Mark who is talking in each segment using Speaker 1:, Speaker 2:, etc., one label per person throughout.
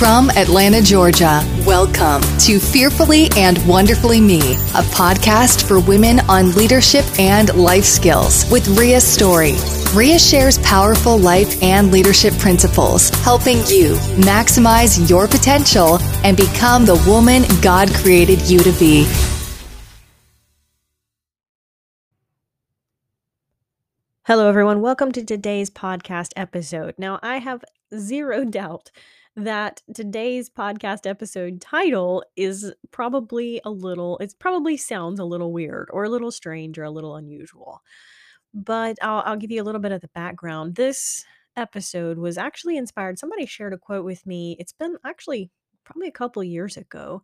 Speaker 1: From Atlanta, Georgia, welcome to Fearfully and Wonderfully Me, a podcast for women on leadership and life skills with Ria Story. Ria shares powerful life and leadership principles, helping you maximize your potential and become the woman God created you to be.
Speaker 2: Hello, everyone. Welcome to today's podcast episode. Now, I have zero doubt that today's podcast episode title is probably a little, it probably sounds a little weird or a little strange or a little unusual. But I'll, I'll give you a little bit of the background. This episode was actually inspired. Somebody shared a quote with me. It's been actually probably a couple years ago.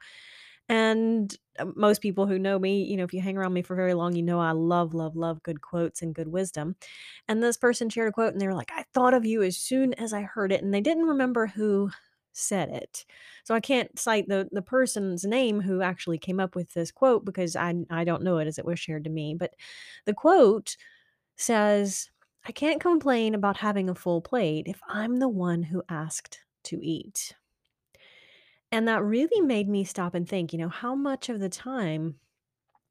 Speaker 2: And uh, most people who know me, you know, if you hang around me for very long, you know I love, love, love good quotes and good wisdom. And this person shared a quote and they were like, I thought of you as soon as I heard it. And they didn't remember who said it. So I can't cite the the person's name who actually came up with this quote because I I don't know it as it was shared to me. But the quote says, I can't complain about having a full plate if I'm the one who asked to eat. And that really made me stop and think, you know, how much of the time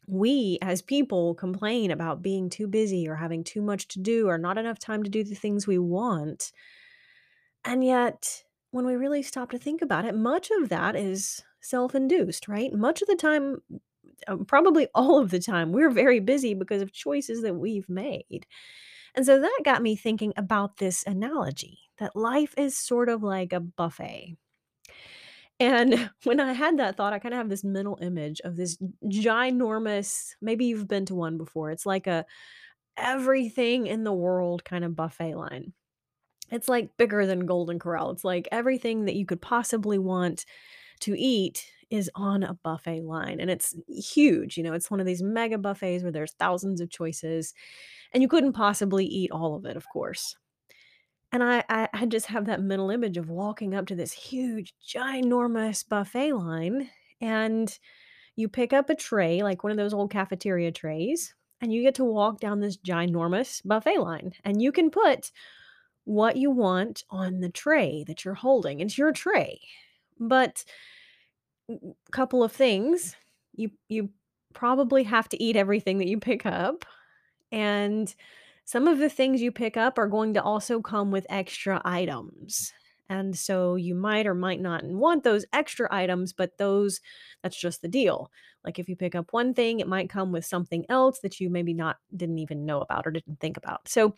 Speaker 2: we as people complain about being too busy or having too much to do or not enough time to do the things we want. And yet, when we really stop to think about it, much of that is self induced, right? Much of the time, um, probably all of the time, we're very busy because of choices that we've made. And so that got me thinking about this analogy that life is sort of like a buffet. And when I had that thought, I kind of have this mental image of this ginormous, maybe you've been to one before. It's like a everything in the world kind of buffet line. It's like bigger than Golden Corral. It's like everything that you could possibly want to eat is on a buffet line and it's huge. You know, it's one of these mega buffets where there's thousands of choices and you couldn't possibly eat all of it, of course. And I, I, I just have that mental image of walking up to this huge, ginormous buffet line, and you pick up a tray, like one of those old cafeteria trays, and you get to walk down this ginormous buffet line. And you can put what you want on the tray that you're holding. It's your tray. But a couple of things. You you probably have to eat everything that you pick up. And some of the things you pick up are going to also come with extra items. And so you might or might not want those extra items, but those, that's just the deal. Like if you pick up one thing, it might come with something else that you maybe not didn't even know about or didn't think about. So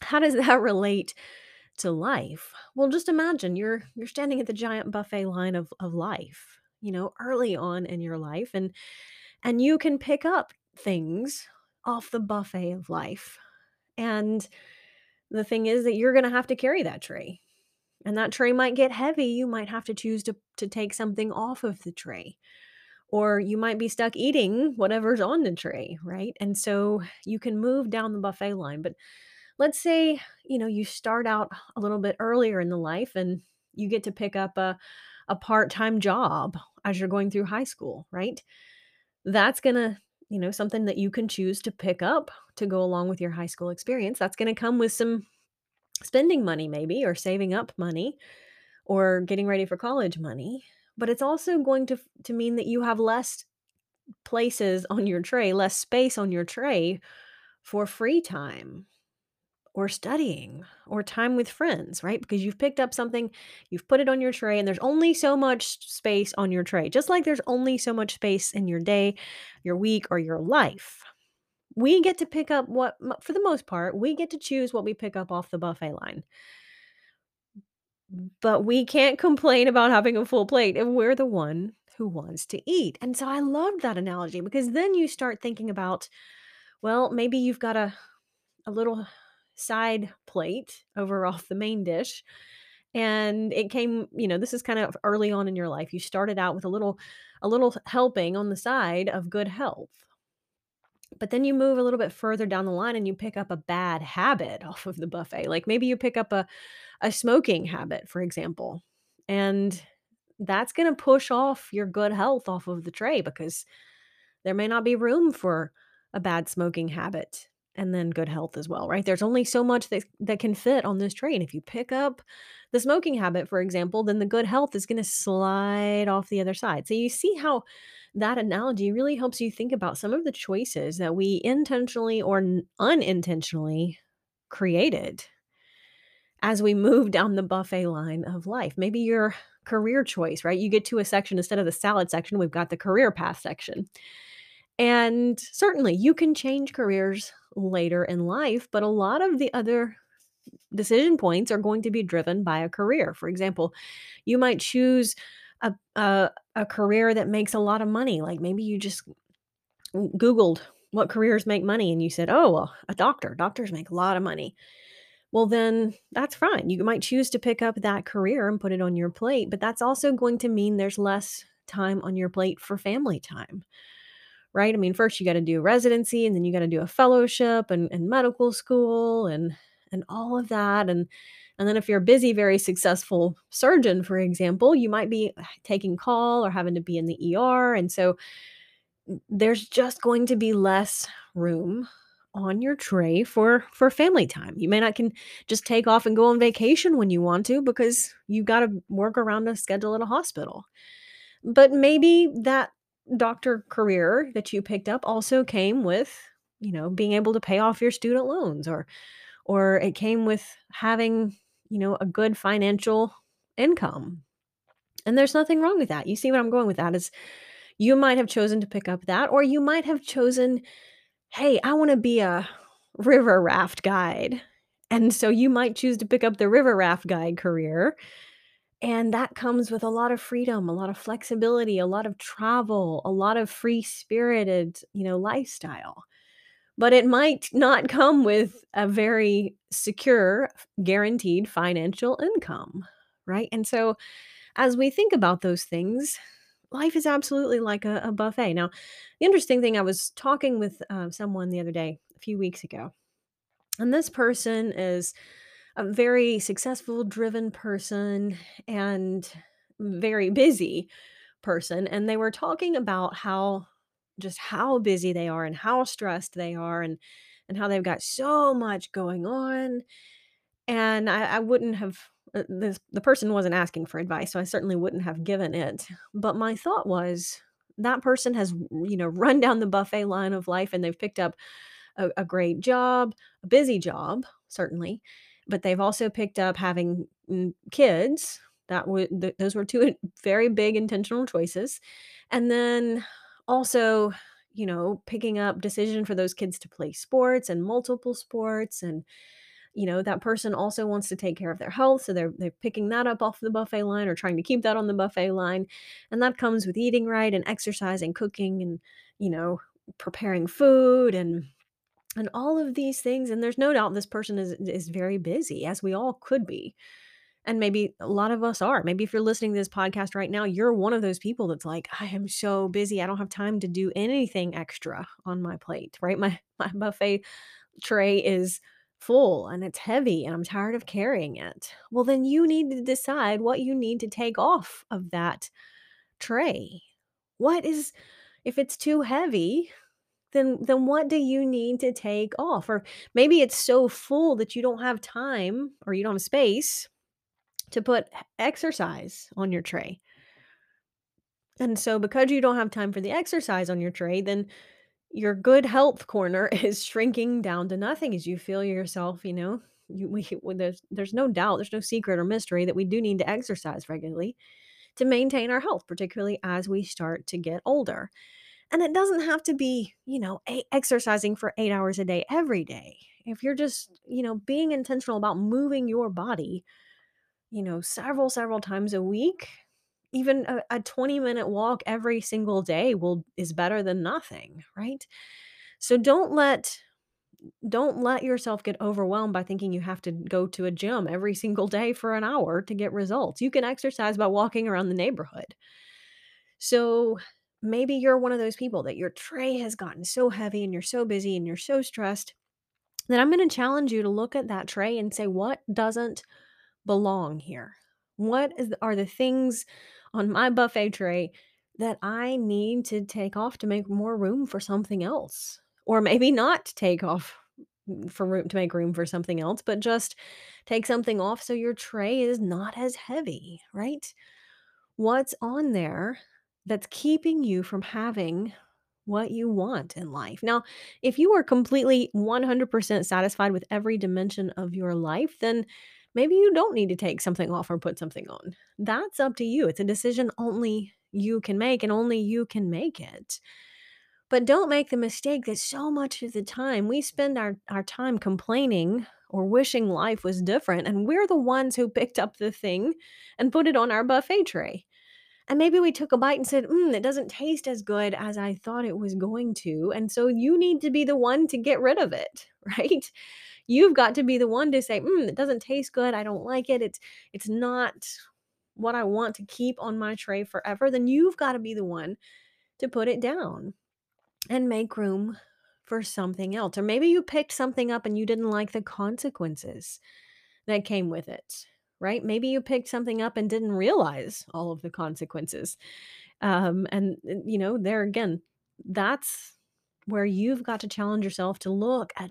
Speaker 2: how does that relate to life? Well, just imagine you're you're standing at the giant buffet line of, of life, you know, early on in your life, and and you can pick up things off the buffet of life and the thing is that you're going to have to carry that tray. And that tray might get heavy. You might have to choose to, to take something off of the tray. Or you might be stuck eating whatever's on the tray, right? And so you can move down the buffet line. But let's say, you know, you start out a little bit earlier in the life and you get to pick up a, a part-time job as you're going through high school, right? That's going to you know, something that you can choose to pick up to go along with your high school experience. That's going to come with some spending money, maybe, or saving up money, or getting ready for college money. But it's also going to, to mean that you have less places on your tray, less space on your tray for free time or studying or time with friends, right? Because you've picked up something, you've put it on your tray, and there's only so much space on your tray, just like there's only so much space in your day, your week, or your life. We get to pick up what, for the most part, we get to choose what we pick up off the buffet line. But we can't complain about having a full plate if we're the one who wants to eat. And so I loved that analogy because then you start thinking about, well, maybe you've got a a little side plate over off the main dish and it came you know this is kind of early on in your life you started out with a little a little helping on the side of good health. But then you move a little bit further down the line and you pick up a bad habit off of the buffet like maybe you pick up a a smoking habit for example and that's going to push off your good health off of the tray because there may not be room for a bad smoking habit and then good health as well, right? There's only so much that, that can fit on this train. If you pick up the smoking habit, for example, then the good health is going to slide off the other side. So you see how that analogy really helps you think about some of the choices that we intentionally or unintentionally created as we move down the buffet line of life. Maybe your career choice, right? You get to a section instead of the salad section, we've got the career path section. And certainly you can change careers later in life, but a lot of the other decision points are going to be driven by a career. For example, you might choose a, a, a career that makes a lot of money. Like maybe you just Googled what careers make money and you said, oh, well, a doctor. Doctors make a lot of money. Well, then that's fine. You might choose to pick up that career and put it on your plate, but that's also going to mean there's less time on your plate for family time right? I mean, first you got to do residency and then you got to do a fellowship and, and medical school and and all of that and and then if you're a busy very successful surgeon for example you might be taking call or having to be in the ER and so there's just going to be less room on your tray for for family time. You may not can just take off and go on vacation when you want to because you've got to work around a schedule at a hospital. But maybe that doctor career that you picked up also came with, you know, being able to pay off your student loans or or it came with having, you know, a good financial income. And there's nothing wrong with that. You see what I'm going with that is you might have chosen to pick up that or you might have chosen, "Hey, I want to be a river raft guide." And so you might choose to pick up the river raft guide career and that comes with a lot of freedom, a lot of flexibility, a lot of travel, a lot of free spirited, you know, lifestyle. But it might not come with a very secure, guaranteed financial income, right? And so as we think about those things, life is absolutely like a, a buffet. Now, the interesting thing, I was talking with uh, someone the other day, a few weeks ago, and this person is a very successful, driven person and very busy person. And they were talking about how just how busy they are and how stressed they are and and how they've got so much going on. And I, I wouldn't have uh, this the person wasn't asking for advice, so I certainly wouldn't have given it. But my thought was that person has you know run down the buffet line of life and they've picked up a, a great job, a busy job, certainly, but they've also picked up having mm, kids. That would th- those were two very big intentional choices, and then also, you know, picking up decision for those kids to play sports and multiple sports and you know that person also wants to take care of their health so they're they're picking that up off the buffet line or trying to keep that on the buffet line and that comes with eating right and exercise and cooking and you know preparing food and and all of these things and there's no doubt this person is is very busy as we all could be and maybe a lot of us are. Maybe if you're listening to this podcast right now you're one of those people that's like i am so busy i don't have time to do anything extra on my plate right? My my buffet tray is full and it's heavy and i'm tired of carrying it. Well then you need to decide what you need to take off of that tray. What is if it's too heavy then then what do you need to take off? Or maybe it's so full that you don't have time or you don't have space to put exercise on your tray. And so because you don't have time for the exercise on your tray, then your good health corner is shrinking down to nothing as you feel yourself, you know, you, we, there's, there's no doubt, there's no secret or mystery that we do need to exercise regularly to maintain our health, particularly as we start to get older. And it doesn't have to be, you know, a- exercising for eight hours a day every day. If you're just, you know, being intentional about moving your body, you know, several, several times a week, even a, a 20 minute walk every single day will is better than nothing, right? So don't let don't let yourself get overwhelmed by thinking you have to go to a gym every single day for an hour to get results. You can exercise by walking around the neighborhood. So maybe you're one of those people that your tray has gotten so heavy and you're so busy and you're so stressed that I'm going to challenge you to look at that tray and say, what doesn't belong here? What is, are the things on my buffet tray that I need to take off to make more room for something else? Or maybe not take off mm, for room to make room for something else, but just take something off so your tray is not as heavy, right? What's on there that's keeping you from having what you want in life? Now, if you are completely 100% satisfied with every dimension of your life, then maybe you don't need to take something off or put something on. That's up to you. It's a decision only you can make and only you can make it. But don't make the mistake that so much of the time we spend our, our time complaining or wishing life was different, and we're the ones who picked up the thing and put it on our buffet tray. And maybe we took a bite and said, mm, it doesn't taste as good as I thought it was going to. And so you need to be the one to get rid of it, right? You've got to be the one to say, mm, it doesn't taste good. I don't like it. It's it's not what I want to keep on my tray forever. Then you've got to be the one to put it down and make room for something else. Or maybe you picked something up and you didn't like the consequences that came with it, right? Maybe you picked something up and didn't realize all of the consequences. Um, and, you know, there again, that's where you've got to challenge yourself to look at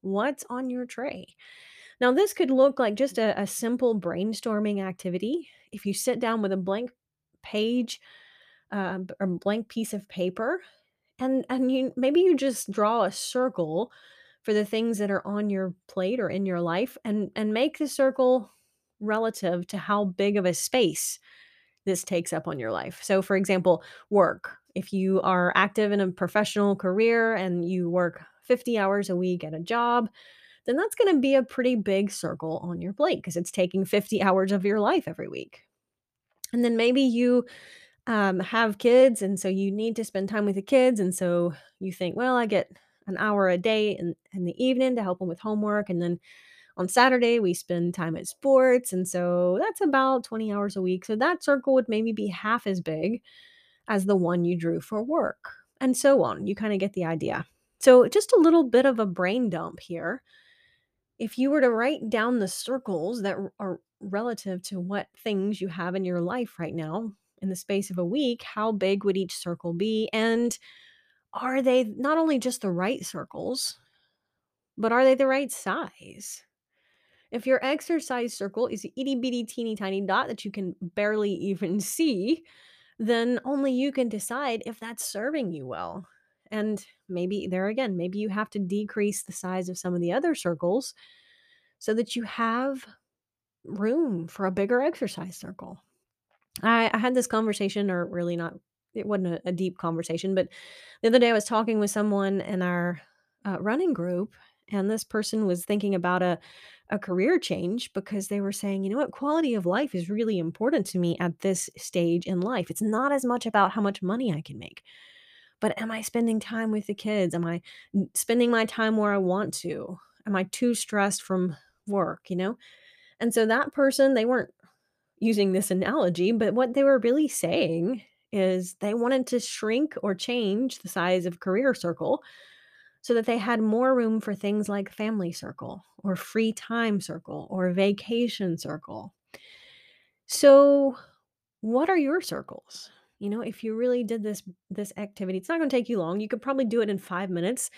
Speaker 2: what's on your tray. Now, this could look like just a, a simple brainstorming activity. If you sit down with a blank page, uh, a blank piece of paper and and you maybe you just draw a circle for the things that are on your plate or in your life and and make the circle relative to how big of a space this takes up on your life. So for example, work. If you are active in a professional career and you work 50 hours a week at a job, then that's going to be a pretty big circle on your plate because it's taking 50 hours of your life every week. And then maybe you um, have kids, and so you need to spend time with the kids. And so you think, well, I get an hour a day in, in the evening to help them with homework. And then on Saturday, we spend time at sports. And so that's about 20 hours a week. So that circle would maybe be half as big as the one you drew for work, and so on. You kind of get the idea. So, just a little bit of a brain dump here. If you were to write down the circles that are relative to what things you have in your life right now, in the space of a week, how big would each circle be? And are they not only just the right circles, but are they the right size? If your exercise circle is an itty bitty teeny tiny dot that you can barely even see, then only you can decide if that's serving you well. And maybe there again, maybe you have to decrease the size of some of the other circles so that you have room for a bigger exercise circle. I, I had this conversation, or really not, it wasn't a, a, deep conversation, but the other day I was talking with someone in our uh, running group, and this person was thinking about a, a career change because they were saying, you know what, quality of life is really important to me at this stage in life. It's not as much about how much money I can make, but am I spending time with the kids? Am I spending my time where I want to? Am I too stressed from work, you know? And so that person, they weren't using this analogy, but what they were really saying is they wanted to shrink or change the size of career circle so that they had more room for things like family circle or free time circle or vacation circle. So, what are your circles? You know, if you really did this this activity, it's not going to take you long. You could probably do it in 5 minutes.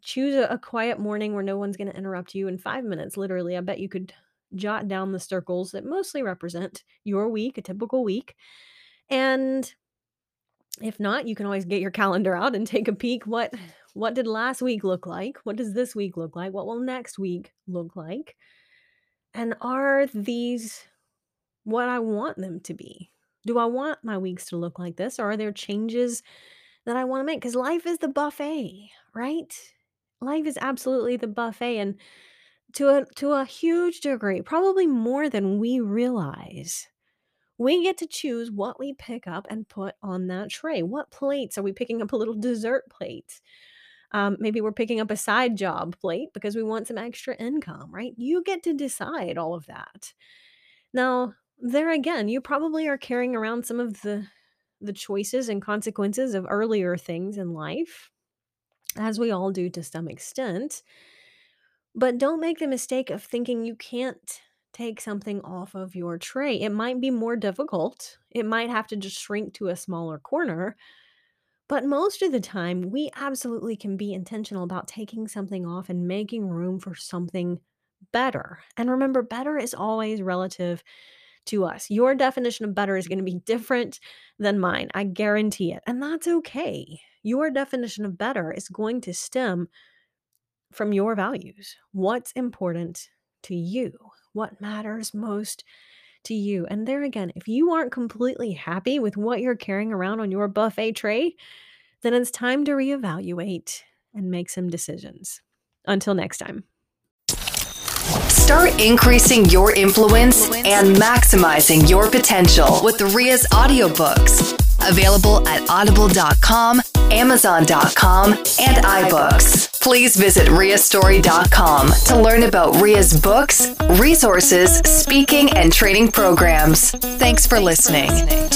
Speaker 2: Choose a, a quiet morning where no one's going to interrupt you in 5 minutes literally. I bet you could jot down the circles that mostly represent your week, a typical week. And if not, you can always get your calendar out and take a peek what what did last week look like? What does this week look like? What will next week look like? And are these what I want them to be? Do I want my weeks to look like this or are there changes that I want to make? Cuz life is the buffet, right? Life is absolutely the buffet and to a to a huge degree, probably more than we realize. We get to choose what we pick up and put on that tray. What plates are we picking up? A little dessert plate. Um, maybe we're picking up a side job plate because we want some extra income, right? You get to decide all of that. Now, there again, you probably are carrying around some of the the choices and consequences of earlier things in life, as we all do to some extent. But don't make the mistake of thinking you can't take something off of your tray. It might be more difficult. It might have to just shrink to a smaller corner. But most of the time, we absolutely can be intentional about taking something off and making room for something better. And remember, better is always relative to us. Your definition of better is going to be different than mine. I guarantee it. And that's okay. Your definition of better is going to stem from your values. What's important to you? What matters most to you? And there again, if you aren't completely happy with what you're carrying around on your buffet tray, then it's time to reevaluate and make some decisions. Until next time.
Speaker 1: Start increasing your influence and maximizing your potential with the Ria's audiobooks. Available at audible.com, amazon.com, and iBooks. Please visit riastory.com to learn about Ria's books, resources, speaking, and training programs. Thanks for listening.